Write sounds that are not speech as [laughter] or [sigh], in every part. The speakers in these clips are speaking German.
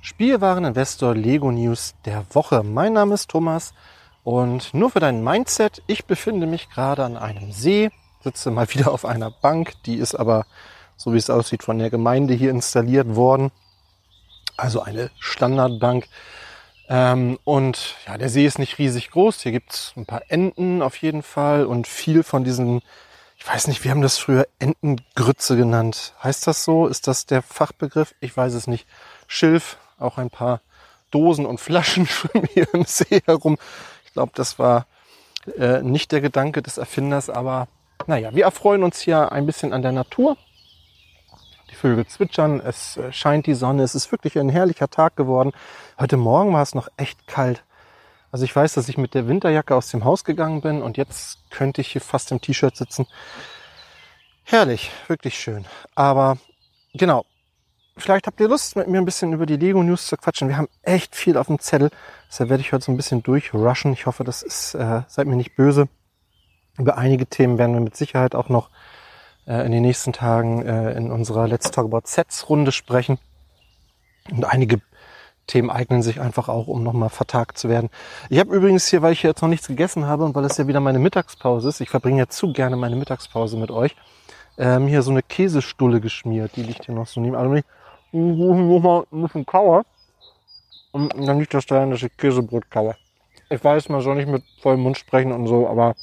Spielwareninvestor Lego News der Woche. Mein Name ist Thomas und nur für dein Mindset, ich befinde mich gerade an einem See, sitze mal [laughs] wieder auf einer Bank, die ist aber, so wie es aussieht, von der Gemeinde hier installiert worden. Also eine Standardbank. Ähm, und ja, der See ist nicht riesig groß. Hier gibt's ein paar Enten auf jeden Fall und viel von diesen, ich weiß nicht, wir haben das früher Entengrütze genannt. Heißt das so? Ist das der Fachbegriff? Ich weiß es nicht. Schilf, auch ein paar Dosen und Flaschen [laughs] schwimmen hier im See herum. Ich glaube, das war äh, nicht der Gedanke des Erfinders, aber naja, wir erfreuen uns hier ein bisschen an der Natur. Die Vögel zwitschern, es äh, scheint die Sonne, es ist wirklich ein herrlicher Tag geworden. Heute Morgen war es noch echt kalt. Also ich weiß, dass ich mit der Winterjacke aus dem Haus gegangen bin und jetzt könnte ich hier fast im T-Shirt sitzen. Herrlich, wirklich schön. Aber genau, vielleicht habt ihr Lust, mit mir ein bisschen über die Lego News zu quatschen. Wir haben echt viel auf dem Zettel. Deshalb werde ich heute so ein bisschen durchrushen. Ich hoffe, das ist, äh, seid mir nicht böse. Über einige Themen werden wir mit Sicherheit auch noch äh, in den nächsten Tagen äh, in unserer Let's Talk About Sets Runde sprechen. Und einige Themen eignen sich einfach auch, um nochmal vertagt zu werden. Ich habe übrigens hier, weil ich jetzt noch nichts gegessen habe und weil es ja wieder meine Mittagspause ist, ich verbringe ja zu gerne meine Mittagspause mit euch, ähm, hier so eine Käsestulle geschmiert. Die liegt hier noch so neben. Also noch mal ein bisschen kauer. Und dann liegt das daran, dass ich Käsebrot kaue. Ich weiß, man soll nicht mit vollem Mund sprechen und so, aber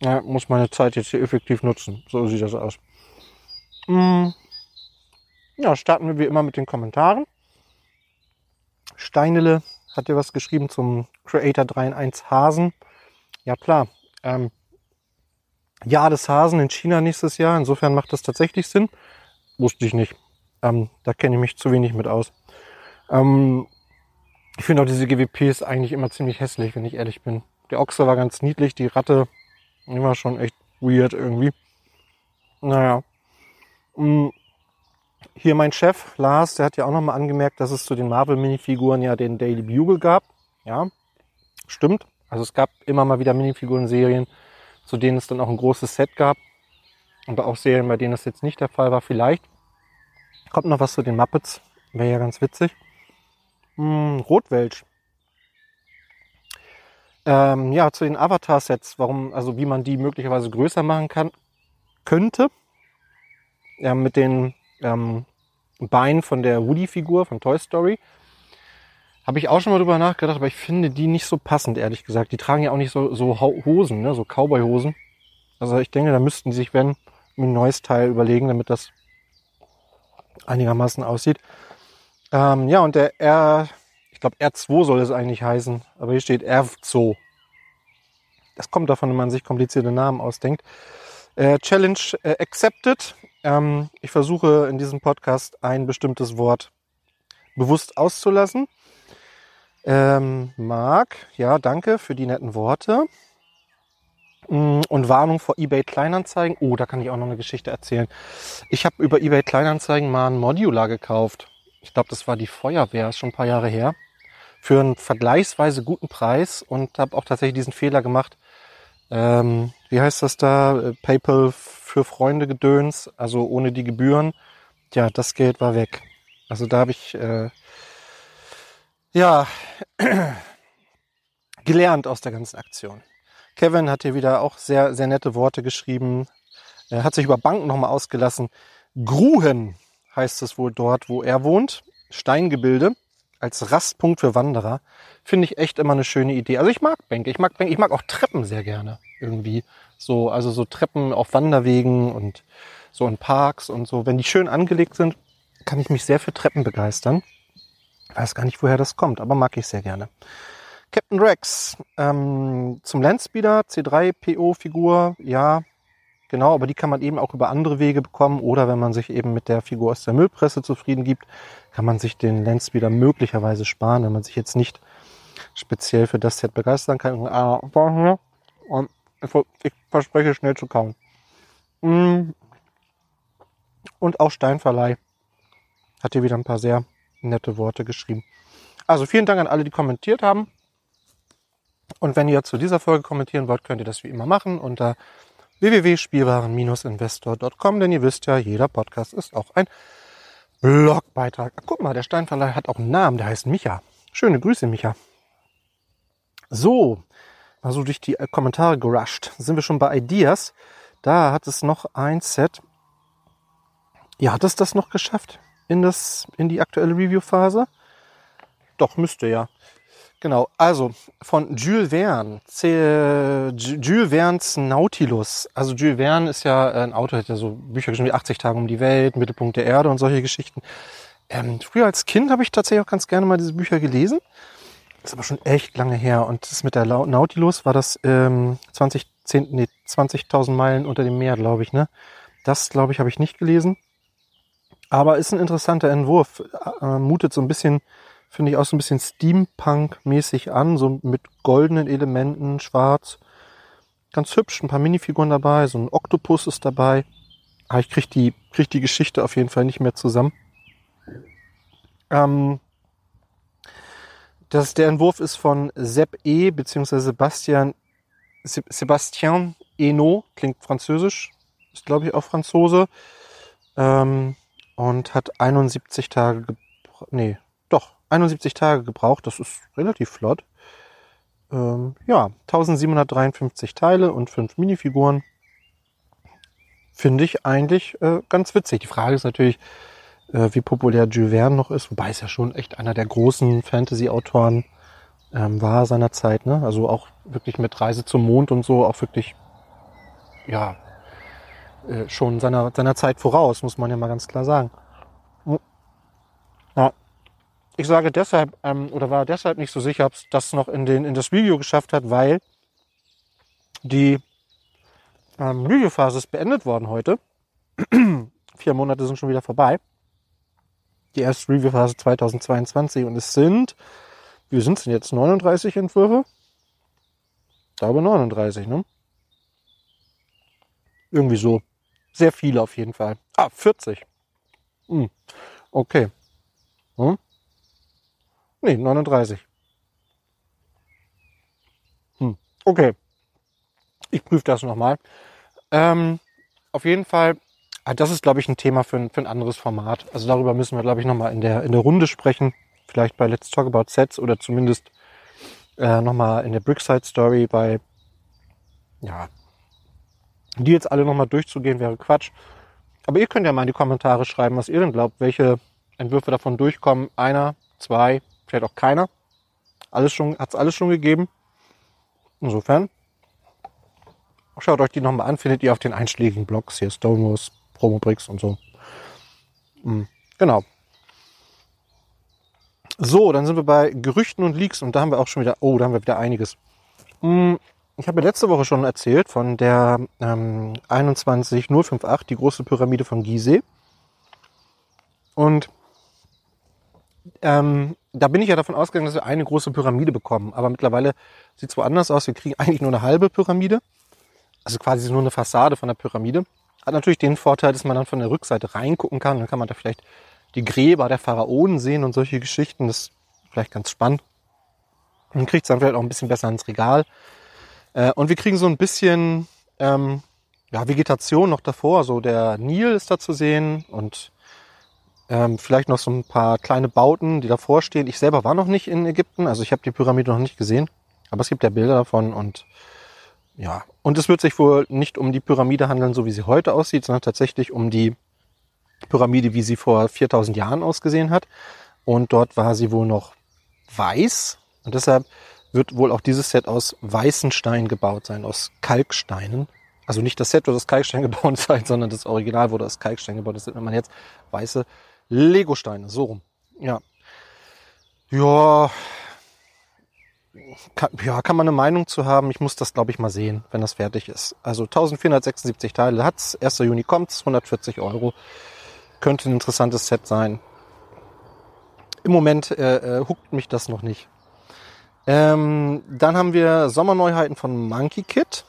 ja, muss meine Zeit jetzt hier effektiv nutzen. So sieht das aus. Mm. Ja, starten wir wie immer mit den Kommentaren. Steinele hat dir was geschrieben zum Creator 3 in 1 Hasen. Ja klar. Ähm, Jahr des Hasen in China nächstes Jahr. Insofern macht das tatsächlich Sinn. Wusste ich nicht. Ähm, da kenne ich mich zu wenig mit aus. Ähm, ich finde auch diese GWPs eigentlich immer ziemlich hässlich, wenn ich ehrlich bin. Der Ochse war ganz niedlich, die Ratte war schon echt weird irgendwie. Naja. Mm. Hier mein Chef, Lars, der hat ja auch nochmal angemerkt, dass es zu den Marvel-Minifiguren ja den Daily Bugle gab. Ja, stimmt. Also es gab immer mal wieder Minifiguren-Serien, zu denen es dann auch ein großes Set gab. Aber auch Serien, bei denen das jetzt nicht der Fall war. Vielleicht kommt noch was zu den Muppets. Wäre ja ganz witzig. Hm, Rotwelsch. Ähm, ja, zu den Avatar-Sets, warum, also wie man die möglicherweise größer machen kann, könnte. Ja, mit den ähm, Beinen von der Woody-Figur von Toy Story. Habe ich auch schon mal drüber nachgedacht, aber ich finde die nicht so passend, ehrlich gesagt. Die tragen ja auch nicht so, so Hosen, ne? so Cowboy-Hosen. Also ich denke, da müssten die sich, wenn, ein neues Teil überlegen, damit das einigermaßen aussieht. Ähm, ja, und der R, ich glaube R2 soll es eigentlich heißen, aber hier steht R2. Das kommt davon, wenn man sich komplizierte Namen ausdenkt. Äh, Challenge äh, accepted. Ähm, ich versuche in diesem Podcast ein bestimmtes Wort bewusst auszulassen. Ähm, Marc, ja, danke für die netten Worte. Mm, und Warnung vor eBay Kleinanzeigen. Oh, da kann ich auch noch eine Geschichte erzählen. Ich habe über eBay Kleinanzeigen mal ein Modular gekauft. Ich glaube, das war die Feuerwehr, ist schon ein paar Jahre her. Für einen vergleichsweise guten Preis und habe auch tatsächlich diesen Fehler gemacht. Ähm, wie heißt das da? Äh, PayPal für Freunde gedöns, also ohne die Gebühren. Ja, das Geld war weg. Also da habe ich äh, ja [clears throat] gelernt aus der ganzen Aktion. Kevin hat hier wieder auch sehr, sehr nette Worte geschrieben. Er hat sich über Banken nochmal ausgelassen. Gruhen heißt es wohl dort, wo er wohnt. Steingebilde als Rastpunkt für Wanderer. Finde ich echt immer eine schöne Idee. Also ich mag Bänke. Ich mag Bänke. Ich mag auch Treppen sehr gerne irgendwie. So, also so Treppen auf Wanderwegen und so in Parks und so. Wenn die schön angelegt sind, kann ich mich sehr für Treppen begeistern. weiß gar nicht, woher das kommt, aber mag ich sehr gerne. Captain Rex, ähm, zum Landspeeder, C3PO-Figur, ja, genau, aber die kann man eben auch über andere Wege bekommen oder wenn man sich eben mit der Figur aus der Müllpresse zufrieden gibt, kann man sich den Landspeeder möglicherweise sparen, wenn man sich jetzt nicht speziell für das Set begeistern kann. Ah, und ich verspreche schnell zu kauen. Mm. Und auch Steinverleih hat hier wieder ein paar sehr nette Worte geschrieben. Also vielen Dank an alle, die kommentiert haben. Und wenn ihr zu dieser Folge kommentieren wollt, könnt ihr das wie immer machen unter www.spielwaren-investor.com, denn ihr wisst ja, jeder Podcast ist auch ein Blogbeitrag. Ach, guck mal, der Steinverleih hat auch einen Namen, der heißt Micha. Schöne Grüße, Micha. So, mal so durch die Kommentare gerusht. Sind wir schon bei Ideas? Da hat es noch ein Set. Ja, hat es das noch geschafft in das, in die aktuelle Review-Phase? Doch, müsste ja. Genau, also von Jules Verne, C Jules Verne's Nautilus. Also Jules Verne ist ja ein Autor, hat ja so Bücher geschrieben wie 80 Tage um die Welt, Mittelpunkt der Erde und solche Geschichten. Ähm, früher als Kind habe ich tatsächlich auch ganz gerne mal diese Bücher gelesen. Ist aber schon echt lange her. Und das mit der Nautilus war das ähm, 20, 10, nee, 20.000 Meilen unter dem Meer, glaube ich. Ne? Das, glaube ich, habe ich nicht gelesen. Aber ist ein interessanter Entwurf. Äh, mutet so ein bisschen Finde ich auch so ein bisschen Steampunk-mäßig an, so mit goldenen Elementen, schwarz. Ganz hübsch, ein paar Minifiguren dabei, so ein Oktopus ist dabei. Aber ich krieg die, krieg die Geschichte auf jeden Fall nicht mehr zusammen. Ähm, das, der Entwurf ist von Sepp E. beziehungsweise Sebastian, Sebastian Eno, klingt französisch, ist glaube ich auch Franzose, ähm, und hat 71 Tage, nee, doch, 71 Tage gebraucht, das ist relativ flott. Ähm, ja, 1753 Teile und fünf Minifiguren. Finde ich eigentlich äh, ganz witzig. Die Frage ist natürlich, äh, wie populär Jules Verne noch ist, wobei es ja schon echt einer der großen Fantasy-Autoren ähm, war seiner Zeit. Ne? Also auch wirklich mit Reise zum Mond und so, auch wirklich, ja, äh, schon seiner, seiner Zeit voraus, muss man ja mal ganz klar sagen. Ich sage deshalb, ähm, oder war deshalb nicht so sicher, ob es das noch in, den, in das Video geschafft hat, weil die ähm, Reviewphase ist beendet worden heute. [clears throat] Vier Monate sind schon wieder vorbei. Die erste Reviewphase 2022 und es sind, wie sind es denn jetzt, 39 Entwürfe? Ich glaube 39, ne? Irgendwie so. Sehr viele auf jeden Fall. Ah, 40. Hm. Okay. Hm? Nee, 39. Hm. Okay. Ich prüfe das nochmal. Ähm, auf jeden Fall, ah, das ist, glaube ich, ein Thema für ein, für ein anderes Format. Also darüber müssen wir, glaube ich, nochmal in der, in der Runde sprechen. Vielleicht bei Let's Talk About Sets oder zumindest äh, nochmal in der Brickside Story bei, ja, die jetzt alle nochmal durchzugehen, wäre Quatsch. Aber ihr könnt ja mal in die Kommentare schreiben, was ihr denn glaubt, welche Entwürfe davon durchkommen. Einer, zwei, vielleicht auch keiner. Alles schon, hat's alles schon gegeben. Insofern Schaut euch die nochmal an, findet ihr auf den einschlägigen Blogs hier, Stonewalls, Promobricks und so. Mhm, genau. So, dann sind wir bei Gerüchten und Leaks und da haben wir auch schon wieder, oh, da haben wir wieder einiges. Mhm, ich habe letzte Woche schon erzählt von der ähm, 21058, die große Pyramide von Gizeh. Und ähm, da bin ich ja davon ausgegangen, dass wir eine große Pyramide bekommen. Aber mittlerweile sieht es woanders aus. Wir kriegen eigentlich nur eine halbe Pyramide also quasi nur eine Fassade von der Pyramide. Hat natürlich den Vorteil, dass man dann von der Rückseite reingucken kann. Dann kann man da vielleicht die Gräber der Pharaonen sehen und solche Geschichten. Das ist vielleicht ganz spannend. Man kriegt es dann vielleicht auch ein bisschen besser ins Regal. Äh, und wir kriegen so ein bisschen ähm, ja, Vegetation noch davor. So der Nil ist da zu sehen und ähm, vielleicht noch so ein paar kleine Bauten, die davor stehen. Ich selber war noch nicht in Ägypten, also ich habe die Pyramide noch nicht gesehen. Aber es gibt ja Bilder davon und ja, und es wird sich wohl nicht um die Pyramide handeln, so wie sie heute aussieht, sondern tatsächlich um die Pyramide, wie sie vor 4000 Jahren ausgesehen hat. Und dort war sie wohl noch weiß. Und deshalb wird wohl auch dieses Set aus weißen Steinen gebaut sein, aus Kalksteinen. Also nicht das Set wird aus Kalkstein [laughs] gebaut sein, sondern das Original wurde aus Kalkstein gebaut. Das nennt man jetzt weiße Legosteine. So rum. Ja. Ja, kann, ja, kann man eine Meinung zu haben. Ich muss das, glaube ich, mal sehen, wenn das fertig ist. Also 1476 Teile hat's. 1. Juni kommt's, 140 Euro. Könnte ein interessantes Set sein. Im Moment äh, äh, huckt mich das noch nicht. Ähm, dann haben wir Sommerneuheiten von Monkey Kid.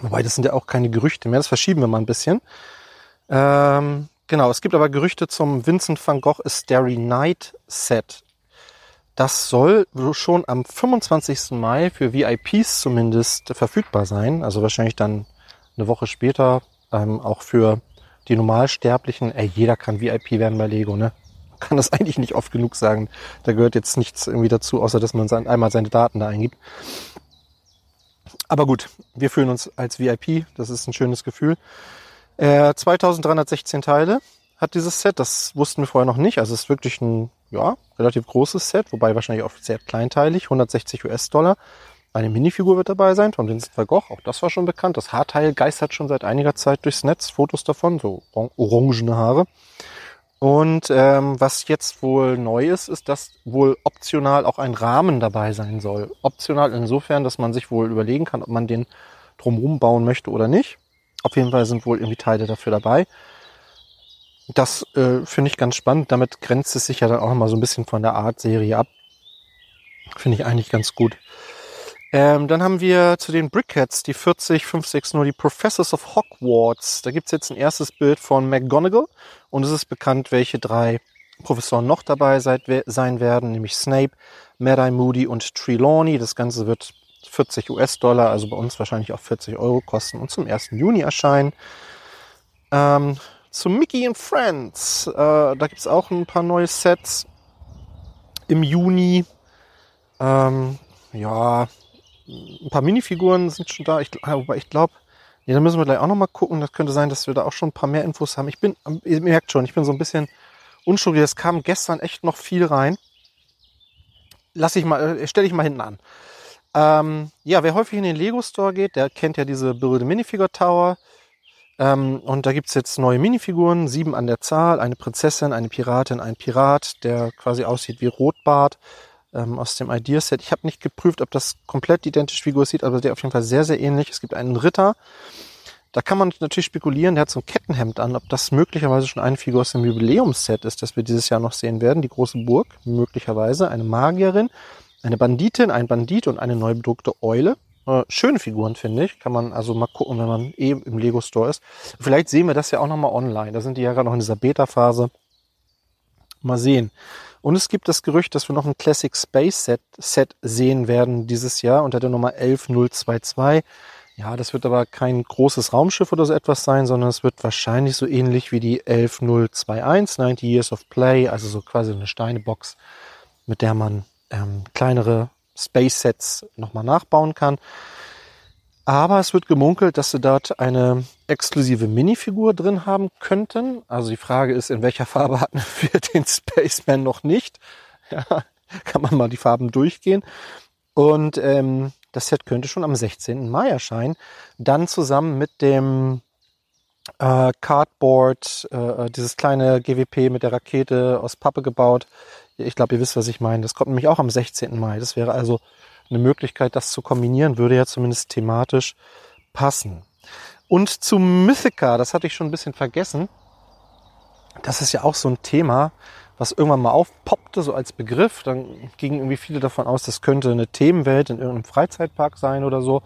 Wobei, das sind ja auch keine Gerüchte mehr. Das verschieben wir mal ein bisschen. Ähm, genau, es gibt aber Gerüchte zum Vincent van Gogh A Starry Night Set. Das soll schon am 25. Mai für VIPs zumindest verfügbar sein. Also wahrscheinlich dann eine Woche später ähm, auch für die Normalsterblichen. Ey, jeder kann VIP werden bei Lego, ne? Man kann das [laughs] eigentlich nicht oft genug sagen. Da gehört jetzt nichts irgendwie dazu, außer dass man einmal seine Daten da eingibt. Aber gut, wir fühlen uns als VIP. Das ist ein schönes Gefühl. Äh, 2316 Teile hat dieses Set. Das wussten wir vorher noch nicht. Also es ist wirklich ein ja, relativ großes Set, wobei wahrscheinlich auch sehr kleinteilig, 160 US-Dollar. Eine Minifigur wird dabei sein von Vincent van Gogh, auch das war schon bekannt. Das Haarteil geistert schon seit einiger Zeit durchs Netz, Fotos davon, so orangene Haare. Und ähm, was jetzt wohl neu ist, ist, dass wohl optional auch ein Rahmen dabei sein soll. Optional insofern, dass man sich wohl überlegen kann, ob man den drumherum bauen möchte oder nicht. Auf jeden Fall sind wohl irgendwie Teile dafür dabei. Das äh, finde ich ganz spannend. Damit grenzt es sich ja dann auch nochmal so ein bisschen von der Art-Serie ab. Finde ich eigentlich ganz gut. Ähm, dann haben wir zu den Brickheads die 40560, die Professors of Hogwarts. Da gibt's jetzt ein erstes Bild von McGonagall und es ist bekannt, welche drei Professoren noch dabei sein werden, nämlich Snape, Mad-Eye Moody und Trelawney. Das Ganze wird 40 US-Dollar, also bei uns wahrscheinlich auch 40 Euro kosten und zum 1. Juni erscheinen. Ähm, zu Mickey and Friends. Äh, da gibt es auch ein paar neue Sets im Juni. Ähm, ja, ein paar Minifiguren sind schon da. Ich, aber ich glaube, ja, da müssen wir gleich auch noch mal gucken. Das könnte sein, dass wir da auch schon ein paar mehr Infos haben. Ich bin, ihr merkt schon, ich bin so ein bisschen unschuldig. Es kam gestern echt noch viel rein. lass ich mal, äh, stelle ich mal hinten an. Ähm, ja, wer häufig in den Lego Store geht, der kennt ja diese berühmte Minifigure Tower. Ähm, und da gibt's jetzt neue Minifiguren, sieben an der Zahl, eine Prinzessin, eine Piratin, ein Pirat, der quasi aussieht wie Rotbart ähm, aus dem Ideaset. Ich habe nicht geprüft, ob das komplett identisch Figur sieht, aber der auf jeden Fall sehr, sehr ähnlich. Es gibt einen Ritter. Da kann man natürlich spekulieren, der hat so ein Kettenhemd an, ob das möglicherweise schon eine Figur aus dem Jubiläumsset ist, das wir dieses Jahr noch sehen werden. Die große Burg, möglicherweise. Eine Magierin, eine Banditin, ein Bandit und eine neu bedruckte Eule. Äh, schöne Figuren, finde ich. Kann man also mal gucken, wenn man eh im Lego Store ist. Vielleicht sehen wir das ja auch nochmal online. Da sind die ja gerade noch in dieser Beta-Phase. Mal sehen. Und es gibt das Gerücht, dass wir noch ein Classic Space Set, Set sehen werden dieses Jahr unter der Nummer 11022. Ja, das wird aber kein großes Raumschiff oder so etwas sein, sondern es wird wahrscheinlich so ähnlich wie die 11021, 90 Years of Play, also so quasi eine Steinebox, mit der man ähm, kleinere Space Sets nochmal nachbauen kann. Aber es wird gemunkelt, dass sie dort eine exklusive Minifigur drin haben könnten. Also die Frage ist, in welcher Farbe [laughs] hatten wir den Spaceman noch nicht? [laughs] Ja, kann man mal die Farben durchgehen. Und ähm, das Set könnte schon am 16. Mai erscheinen. Dann zusammen mit dem äh, Cardboard, äh, dieses kleine GWP mit der Rakete aus Pappe gebaut. Ich glaube, ihr wisst, was ich meine. Das kommt nämlich auch am 16. Mai. Das wäre also eine Möglichkeit, das zu kombinieren, würde ja zumindest thematisch passen. Und zu Mythica, das hatte ich schon ein bisschen vergessen. Das ist ja auch so ein Thema, was irgendwann mal aufpoppte, so als Begriff. Dann gingen irgendwie viele davon aus, das könnte eine Themenwelt in irgendeinem Freizeitpark sein oder so.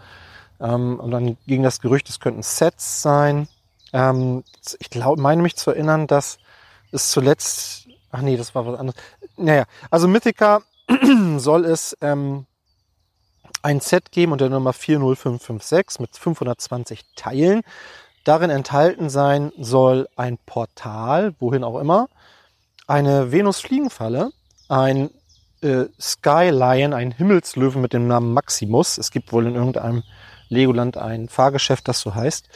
Ähm, und dann ging das Gerücht, es könnten Sets sein. Ähm, ich glaube, meine mich zu erinnern, dass es zuletzt, ach nee, das war was anderes. Naja, also Mythica [clears throat] soll es ähm, ein Set geben unter der Nummer 40556 mit 520 Teilen. Darin enthalten sein soll ein Portal, wohin auch immer, eine Venus-Fliegenfalle, ein äh, Skylion, ein Himmelslöwen mit dem Namen Maximus. Es gibt wohl in irgendeinem Legoland ein Fahrgeschäft, das so heißt.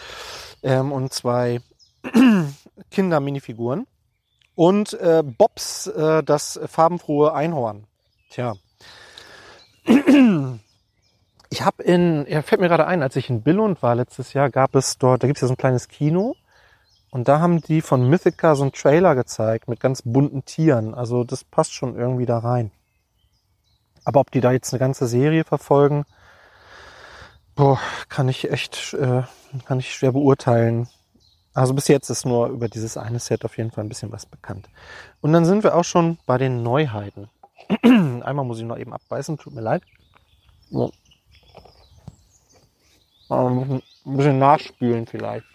Ähm, und zwei [clears throat] Kinder-Minifiguren. Und äh, Bobs, äh, das farbenfrohe Einhorn. Tja. Ich habe in, ja, fällt mir gerade ein, als ich in Billund war letztes Jahr, gab es dort, da gibt es ja so ein kleines Kino und da haben die von Mythica so einen Trailer gezeigt mit ganz bunten Tieren. Also das passt schon irgendwie da rein. Aber ob die da jetzt eine ganze Serie verfolgen, boah, kann ich echt, äh, kann ich schwer beurteilen. Also bis jetzt ist nur über dieses eine Set auf jeden Fall ein bisschen was bekannt. Und dann sind wir auch schon bei den Neuheiten. [clears throat] Einmal muss ich noch eben abbeißen, tut mir leid. So. Ein bisschen nachspülen vielleicht.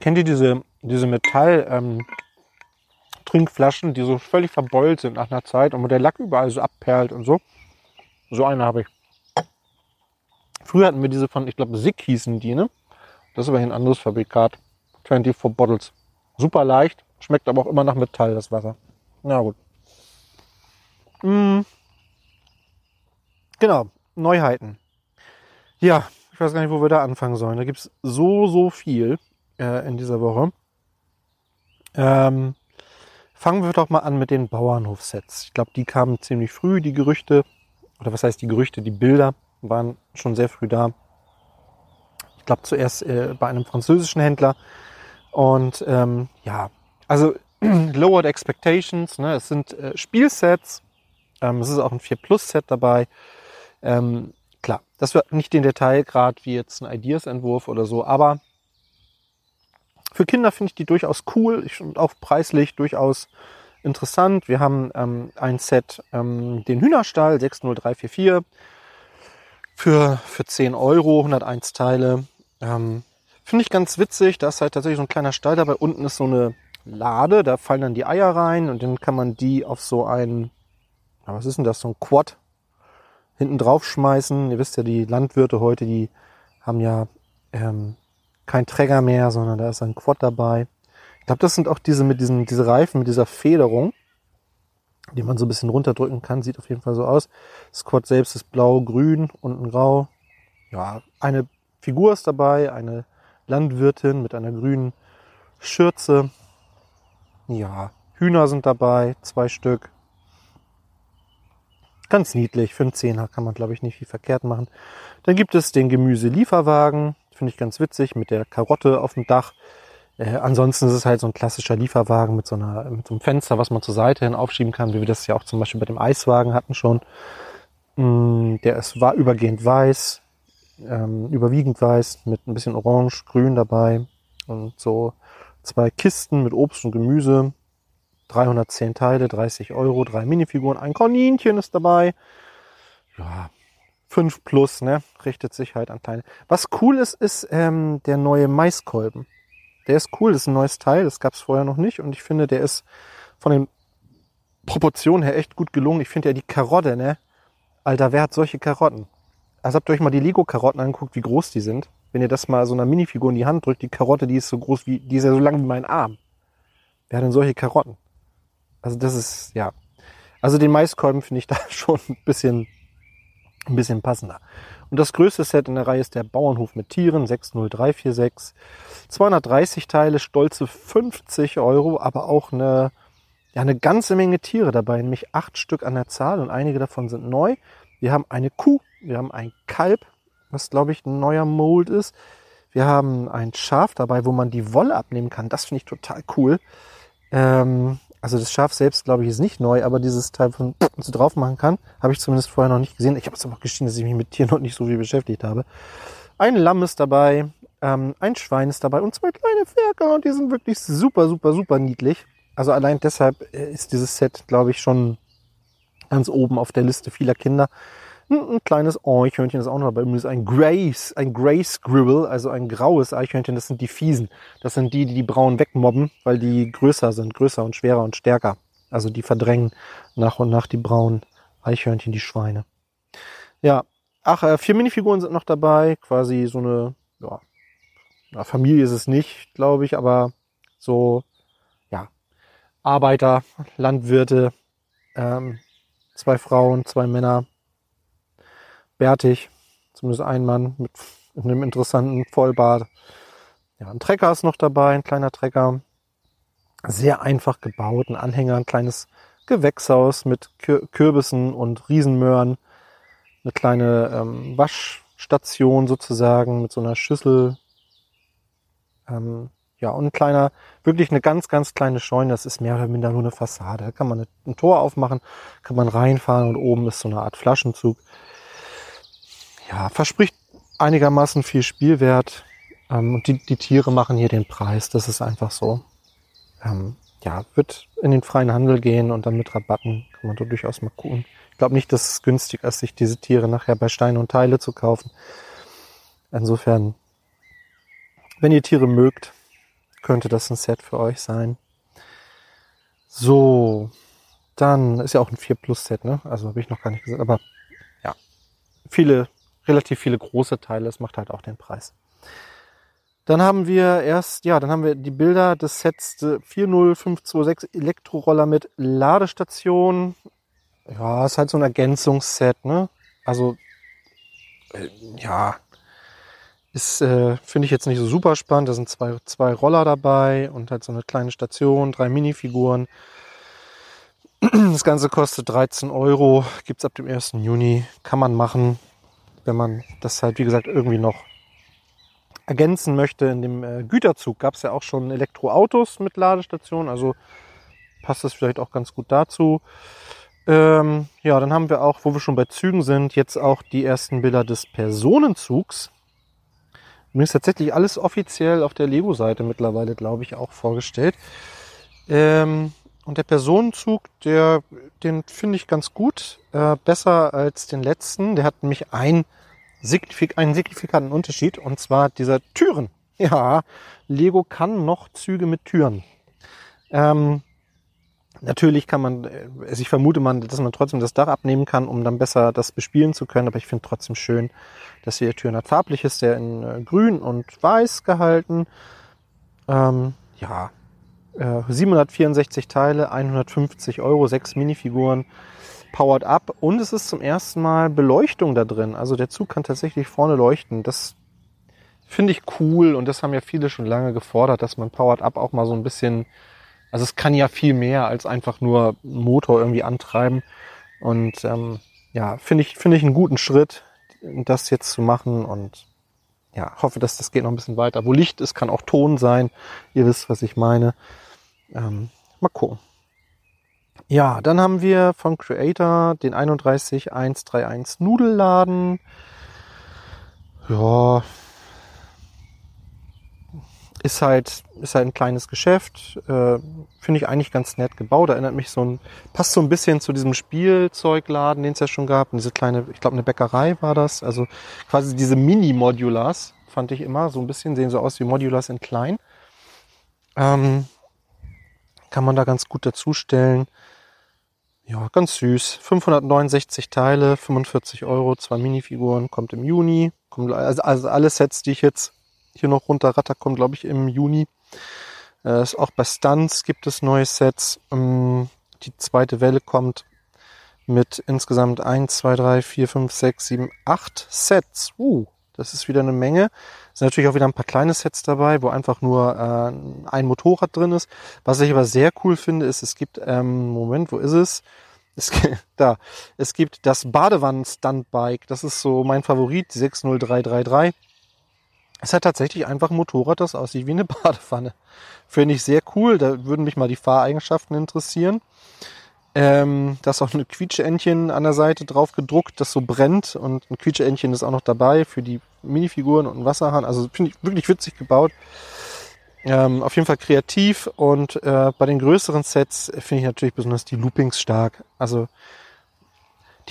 Kennt ihr diese, diese Metall, ähm, die so völlig verbeult sind nach einer Zeit und wo der Lack überall so abperlt und so? So eine habe ich. Früher hatten wir diese von, ich glaube, Sick hießen die, ne? Das ist aber ein anderes Fabrikat. 24 Bottles. Super leicht, schmeckt aber auch immer nach Metall, das Wasser. Na gut. Mmh. Genau, Neuheiten. Ja, ich weiß gar nicht, wo wir da anfangen sollen. Da gibt's so, so viel äh, in dieser Woche. Ähm, fangen wir doch mal an mit den Bauernhofsets. Ich glaube, die kamen ziemlich früh, die Gerüchte. Oder was heißt die Gerüchte? Die Bilder waren schon sehr früh da. Ich glaube zuerst äh, bei einem französischen Händler. Und ähm, ja, also [clears throat] Lowered Expectations. Ne? Es sind äh, Spielsets. Ähm, es ist auch ein 4 Plus Set dabei. Ähm, klar, das wird nicht den Detailgrad wie jetzt ein Ideas-Entwurf oder so, aber für Kinder finde ich die durchaus cool und auch preislich durchaus interessant. Wir haben ähm, ein Set, ähm, den Hühnerstall 60344 für, für 10 Euro, 101 Teile. Ähm, finde ich ganz witzig. Da ist halt tatsächlich so ein kleiner Stall dabei. Unten ist so eine Lade, da fallen dann die Eier rein und dann kann man die auf so einen, was ist denn das, so ein Quad hinten drauf schmeißen. Ihr wisst ja, die Landwirte heute, die haben ja ähm, kein Träger mehr, sondern da ist ein Quad dabei. Ich glaube, das sind auch diese mit diesen diese Reifen mit dieser Federung, die man so ein bisschen runterdrücken kann. Sieht auf jeden Fall so aus. Das Quad selbst ist blau, grün, unten grau. Ja, eine Figur ist dabei, eine Landwirtin mit einer grünen Schürze. Ja, Hühner sind dabei, zwei Stück. Ganz niedlich, für einen Zehner kann man, glaube ich, nicht viel verkehrt machen. Dann gibt es den Gemüselieferwagen, finde ich ganz witzig, mit der Karotte auf dem Dach. Äh, ansonsten ist es halt so ein klassischer Lieferwagen mit so, einer, mit so einem Fenster, was man zur Seite hin aufschieben kann, wie wir das ja auch zum Beispiel bei dem Eiswagen hatten schon. Mm, der ist, war übergehend weiß, ähm, überwiegend weiß, mit ein bisschen orange, grün dabei und so zwei Kisten mit Obst und Gemüse, 310 Teile, 30 Euro, drei Minifiguren, ein Kaninchen ist dabei. Ja, 5 plus, ne? Richtet sich halt an kleine. Was cool ist, ist ähm, der neue Maiskolben. Der ist cool, das ist ein neues Teil, das gab es vorher noch nicht und ich finde, der ist von den Proportionen her echt gut gelungen. Ich finde ja die Karotte, ne? Alter, wer hat solche Karotten? Also habt ihr euch mal die Lego-Karotten angeguckt, wie groß die sind? Wenn ihr das mal so einer Minifigur in die Hand drückt, die Karotte, die ist so groß wie, die ist ja so lang wie mein Arm. Wer hat denn solche Karotten? Also das ist, ja. Also den Maiskolben finde ich [laughs] da schon ein bisschen, ein bisschen passender. Und das größte Set in der Reihe ist der Bauernhof mit Tieren, 60346. 230 Teile, stolze 50 Euro, aber auch eine, ja, eine ganze Menge Tiere dabei, nämlich acht Stück an der Zahl und einige davon sind neu. Wir haben eine Kuh, wir haben ein Kalb, was glaube ich ein neuer Mold ist. Wir haben ein Schaf dabei, wo man die Wolle abnehmen kann. Das finde ich total cool. Ähm, also das Schaf selbst, glaube ich, ist nicht neu, aber dieses Teil von so drauf machen kann, habe ich zumindest vorher noch nicht gesehen. Ich habe es aber gestehen, dass ich mich mit Tieren noch nicht so viel beschäftigt habe. Ein Lamm ist dabei, ähm, ein Schwein ist dabei und zwei kleine Ferkel und die sind wirklich super, super, super niedlich. Also allein deshalb äh, ist dieses Set, glaube ich, schon ganz oben auf der Liste vieler Kinder. Ein, ein kleines Eichhörnchen ist auch noch dabei. Übrigens ein Grace, ein Grey Scribble, also ein graues Eichhörnchen. Das sind die Fiesen. Das sind die, die die Brauen wegmobben, weil die größer sind, größer und schwerer und stärker. Also die verdrängen nach und nach die braunen Eichhörnchen, die Schweine. Ja, ach, äh, vier Minifiguren sind noch dabei. Quasi so eine, ja, na, Familie ist es nicht, glaube ich, aber so, ja, Arbeiter, Landwirte, ähm, zwei Frauen, zwei Männer, bärtig, zumindest ein Mann mit einem interessanten Vollbart. Ja, ein Trecker ist noch dabei, ein kleiner Trecker. Sehr einfach gebaut, ein Anhänger, ein kleines Gewächshaus mit Kürbissen und Riesenmöhren. Eine kleine ähm, Waschstation sozusagen mit so einer Schüssel. Ähm, ja, und ein kleiner, wirklich eine ganz, ganz kleine Scheune. Das ist mehr oder minder nur eine Fassade. Da kann man ein Tor aufmachen, kann man reinfahren und oben ist so eine Art Flaschenzug ja, verspricht einigermaßen viel Spielwert. Ähm, und die, die Tiere machen hier den Preis. Das ist einfach so. Ähm, ja, wird in den freien Handel gehen und dann mit Rabatten kann man da durchaus mal gucken. Ich glaube nicht, dass es günstig ist, sich diese Tiere nachher bei Stein und Teile zu kaufen. Insofern, wenn ihr Tiere mögt, könnte das ein Set für euch sein. So, dann ist ja auch ein 4 Plus Set, ne? Also habe ich noch gar nicht gesagt, aber ja, viele relativ viele große Teile. Das macht halt auch den Preis. Dann haben wir erst, ja, dann haben wir die Bilder des Sets 40526 Elektroroller mit Ladestation. Ja, ist halt so ein Ergänzungsset, ne? Also, äh, ja, ist, äh, finde ich jetzt nicht so super spannend. Da sind zwei, zwei Roller dabei und halt so eine kleine Station, drei Minifiguren. Das Ganze kostet 13 Euro, gibt's ab dem 1. Juni, kann man machen wenn man das halt, wie gesagt, irgendwie noch ergänzen möchte. In dem äh, Güterzug gab es ja auch schon Elektroautos mit Ladestation, also passt das vielleicht auch ganz gut dazu. Ähm, ja, dann haben wir auch, wo wir schon bei Zügen sind, jetzt auch die ersten Bilder des Personenzugs. Mir ist tatsächlich alles offiziell auf der Lego-Seite mittlerweile, glaube ich, auch vorgestellt. Ähm, und der Personenzug, der, den finde ich ganz gut, äh, besser als den letzten. Der hat nämlich ein signifik einen signifikanten Unterschied, und zwar dieser Türen. [laughs] Ja, Lego kann noch Züge mit Türen. Ähm, natürlich kann man, also ich vermute man, dass man trotzdem das Dach abnehmen kann, um dann besser das bespielen zu können, aber ich finde trotzdem schön, dass hier Türen hat. Farblich ist der in äh, grün und weiß gehalten. Ähm, ja, 764 äh, Teile, 150 Euro, sechs Minifiguren, powered up und es ist zum ersten Mal Beleuchtung da drin. Also der Zug kann tatsächlich vorne leuchten. Das finde ich cool und das haben ja viele schon lange gefordert, dass man powered up auch mal so ein bisschen Also es kann ja viel mehr als einfach nur Motor irgendwie antreiben. Und ähm, ja, finde ich, finde ich einen guten Schritt, das jetzt zu machen und ja, hoffe, dass das geht noch ein bisschen weiter. Wo Licht ist, kann auch Ton sein. Ihr wisst, was ich meine. Ähm, mal gucken. Ja, dann haben wir von Creator den 31131 Nudelladen. Ja, ist halt, ist halt ein kleines Geschäft. Äh, Finde ich eigentlich ganz nett gebaut. Erinnert mich so ein, passt so ein bisschen zu diesem Spielzeugladen, den es ja schon gab. Und diese kleine, ich glaube, eine Bäckerei war das. Also quasi diese Mini-Modulars fand ich immer so ein bisschen, sehen so aus wie Modulars in klein. Ähm, kann man da ganz gut dazustellen. Ja, ganz süß. 569 Teile, 45 Euro, zwei Minifiguren, kommt im Juni. Kommt, also, also alle Sets, die ich jetzt hier noch runter. Ratter kommt, glaube ich, im Juni. Äh, auch bei Stunts gibt es neue Sets. Ähm, die zweite Welle kommt mit insgesamt 1, 2, 3, 4, 5, 6, 7, 8 Sets. Uh, das ist wieder eine Menge. Es sind natürlich auch wieder ein paar kleine Sets dabei, wo einfach nur äh, ein Motorrad drin ist. Was ich aber sehr cool finde, ist, es gibt, ähm, Moment, wo ist es? Es, [laughs] da, es gibt das Badewannen-Stuntbike. Das ist so mein Favorit, die 60333. Es hat tatsächlich einfach ein Motorrad, das aussieht wie eine [laughs] Badewanne. Finde ich sehr cool. Da würden mich mal die Fahreigenschaften interessieren. Ähm, da ist auch ein Quietscheentchen an der Seite drauf gedruckt, das so brennt. Und ein Quietscheentchen ist auch noch dabei für die Minifiguren und ein Wasserhahn. Also finde ich wirklich witzig gebaut. Ähm, auf jeden Fall kreativ. Und äh, bei den größeren Sets finde ich natürlich besonders die Loopings stark. Also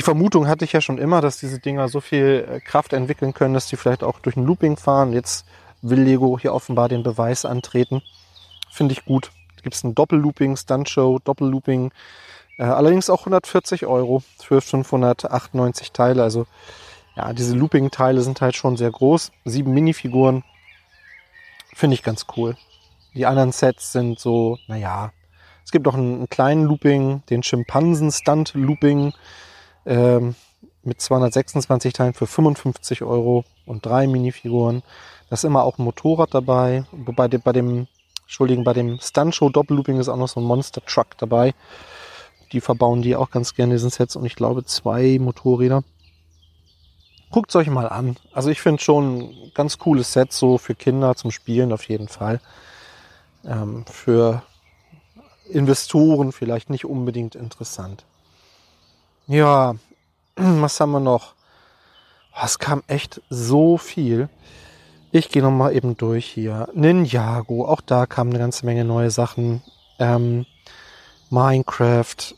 die Vermutung hatte ich ja schon immer, dass diese Dinger so viel äh, Kraft entwickeln können, dass die vielleicht auch durch ein Looping fahren. Jetzt will Lego hier offenbar den Beweis antreten. Finde ich gut. Gibt es ein Doppellooping, Stuntshow, Doppellooping. Äh, allerdings auch 140 Euro für 598 Teile. Also ja, diese Looping-Teile sind halt schon sehr groß. Sieben Minifiguren. Finde ich ganz cool. Die anderen Sets sind so, naja. Es gibt auch einen, einen kleinen Looping, den Schimpansen-Stunt-Looping ähm, mit 226 Teilen für 55 Euro und drei Minifiguren. Da ist immer auch ein Motorrad dabei. Wobei bei dem, Entschuldigen, bei dem Stuntshow Doppellooping ist auch noch so ein Monster Truck dabei. Die verbauen die auch ganz gerne, diesen Sets. Und ich glaube zwei Motorräder. Guckt euch mal an. Also ich finde schon ganz cooles Set so für Kinder zum Spielen auf jeden Fall. Ähm, für Investoren vielleicht nicht unbedingt interessant. Ja, [clears throat] was haben wir noch? Oh, es kam echt so viel. Ich gehe noch mal eben durch hier. Ninjago, auch da kamen eine ganze Menge neue Sachen. Ähm, Minecraft.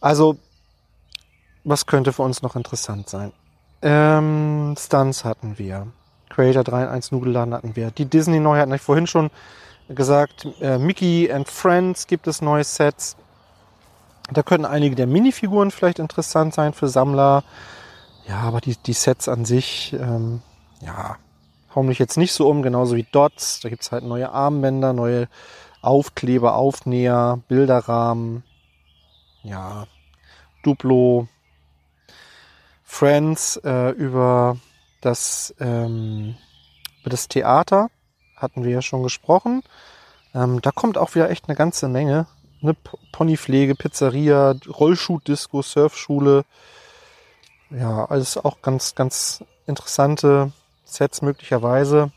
Also, was könnte für uns noch interessant sein? Ähm, Stunts hatten wir. Creator 3 in 1 Nudelladen hatten wir. Die Disney-Neuheiten habe ich vorhin schon gesagt. Äh, Mickey and Friends gibt es neue Sets. Da können einige der Minifiguren vielleicht interessant sein für Sammler. Ja, aber die, die Sets an sich, ähm, ja, hauen mich jetzt nicht so um, genauso wie Dots. Da gibt's halt neue Armbänder, neue Aufkleber, Aufnäher, Bilderrahmen. Ja, Duplo. Friends äh, über das ähm, über das Theater hatten wir ja schon gesprochen. Ähm, da kommt auch wieder echt eine ganze Menge eine Ponypflege, Pizzeria, Rollschuh-Disco, Surfschule. Ja, alles auch ganz, ganz interessante Sets möglicherweise.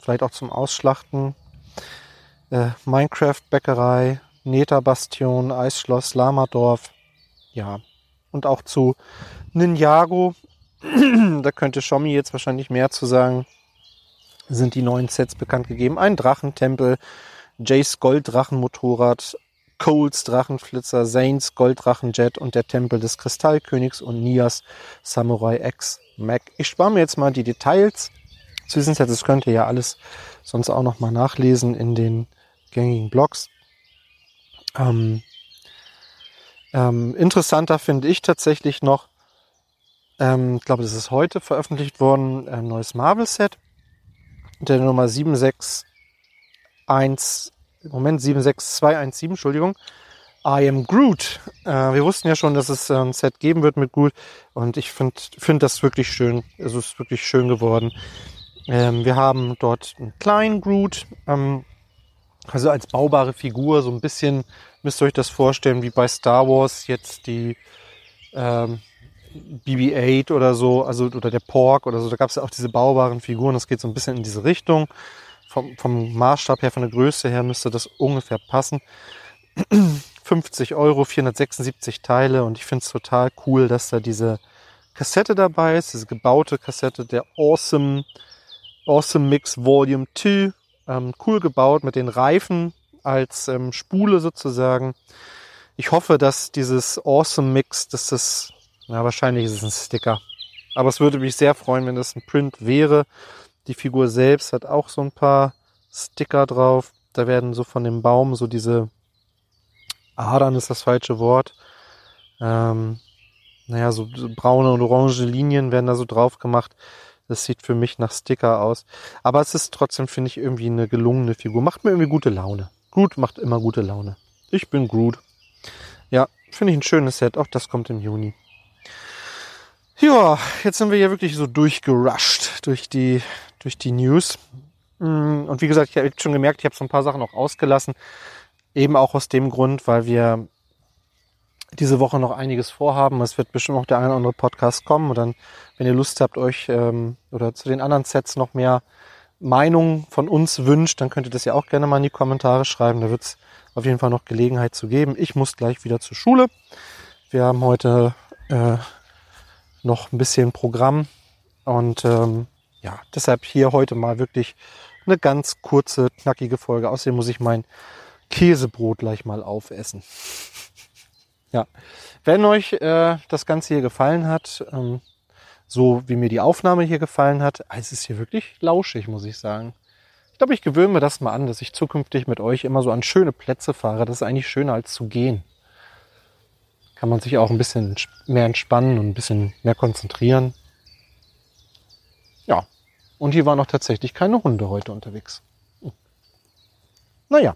Vielleicht auch zum Ausschlachten. Äh, Minecraft-Bäckerei, Neta-Bastion, Eisschloss, Lamadorf. Ja, und auch zu Ninjago. [clears throat] da könnte Shomi jetzt wahrscheinlich mehr zu sagen. Sind die neuen Sets bekannt gegeben. Ein Drachentempel, Jace Golddrachenmotorrad, Coles Drachenflitzer, Zanes Golddrachenjet und der Tempel des Kristallkönigs und Nias Samurai X Mac. Ich spare mir jetzt mal die Details zu diesen Sets. Das könnt ihr ja alles sonst auch noch mal nachlesen in den gängigen Blogs. Ähm, ähm, interessanter finde ich tatsächlich noch, ähm, ich glaube, das ist heute veröffentlicht worden, ein neues Marvel-Set. Der Nummer 76 1, Moment, 76217, Entschuldigung. I am Groot. Äh, wir wussten ja schon, dass es äh, ein Set geben wird mit Groot und ich finde find das wirklich schön. Es ist wirklich schön geworden. Ähm, wir haben dort einen kleinen Groot, ähm, Also als baubare Figur, so ein bisschen müsst ihr euch das vorstellen, wie bei Star Wars jetzt die ähm, BB-8 oder so, also oder der Pork oder so. Da gab es ja auch diese baubaren Figuren. Das geht so ein bisschen in diese Richtung. Vom, vom Maßstab her, von der Größe her müsste das ungefähr passen. [clears throat] 50 Euro, 476 Teile und ich finde es total cool, dass da diese Kassette dabei ist, diese gebaute Kassette der Awesome, awesome Mix Volume 2. Ähm, cool gebaut mit den Reifen als ähm, Spule sozusagen. Ich hoffe, dass dieses Awesome Mix, dass das, na wahrscheinlich ist es ein Sticker. Aber es würde mich sehr freuen, wenn das ein Print wäre. Die Figur selbst hat auch so ein paar Sticker drauf. Da werden so von dem Baum so diese Adern ist das falsche Wort. Ähm, naja, so, braune und orange Linien werden da so drauf gemacht. Das sieht für mich nach Sticker aus. Aber es ist trotzdem, finde ich, irgendwie eine gelungene Figur. Macht mir irgendwie gute Laune. Groot macht immer gute Laune. Ich bin Groot. Ja, finde ich ein schönes Set. Auch das kommt im Juni. Ja, jetzt sind wir ja wirklich so durchgerusht durch die, durch die News. Mm, und wie gesagt, ich habe schon gemerkt, ich habe so ein paar Sachen auch ausgelassen. Eben auch aus dem Grund, weil wir diese Woche noch einiges vorhaben. Es wird bestimmt noch der eine oder andere Podcast kommen. Und dann, wenn ihr Lust habt, euch ähm, oder zu den anderen Sets noch mehr Meinungen von uns wünscht, dann könnt ihr das ja auch gerne mal in die Kommentare schreiben. Da wird es auf jeden Fall noch Gelegenheit zu geben. Ich muss gleich wieder zur Schule. Wir haben heute äh, noch ein bisschen Programm und ähm, ja, deshalb hier heute mal wirklich eine ganz kurze, knackige Folge. Außerdem muss ich mein Käsebrot gleich mal aufessen. [laughs] Ja, wenn euch äh, das Ganze hier gefallen hat, ähm, so wie mir die Aufnahme hier gefallen hat, ah, es ist hier wirklich lauschig, muss ich sagen. Ich glaube, ich gewöhne mir das mal an, dass ich zukünftig mit euch immer so an schöne Plätze fahre. Das ist eigentlich schöner als zu gehen. Kann man sich auch ein bisschen mehr entspannen und ein bisschen mehr konzentrieren. Und hier waren auch tatsächlich keine Hunde heute unterwegs. Naja.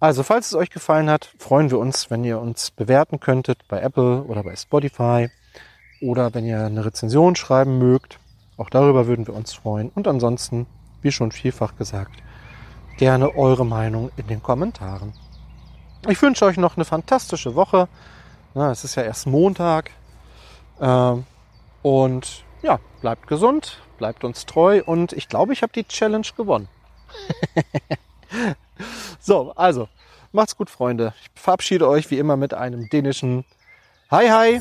Also, falls es euch gefallen hat, freuen wir uns, wenn ihr uns bewerten könntet bei Apple oder bei Spotify oder wenn ihr eine Rezension schreiben mögt. Auch darüber würden wir uns freuen. Und ansonsten, wie schon vielfach gesagt, gerne eure Meinung in den Kommentaren. Ich wünsche euch noch eine fantastische Woche. Na, es ist ja erst Montag. Ähm, und ja, bleibt gesund, bleibt uns treu und ich glaube, ich habe die Challenge gewonnen. [laughs] So, also, macht's gut, Freunde. Ich verabschiede euch wie immer mit einem dänischen Hi Hi.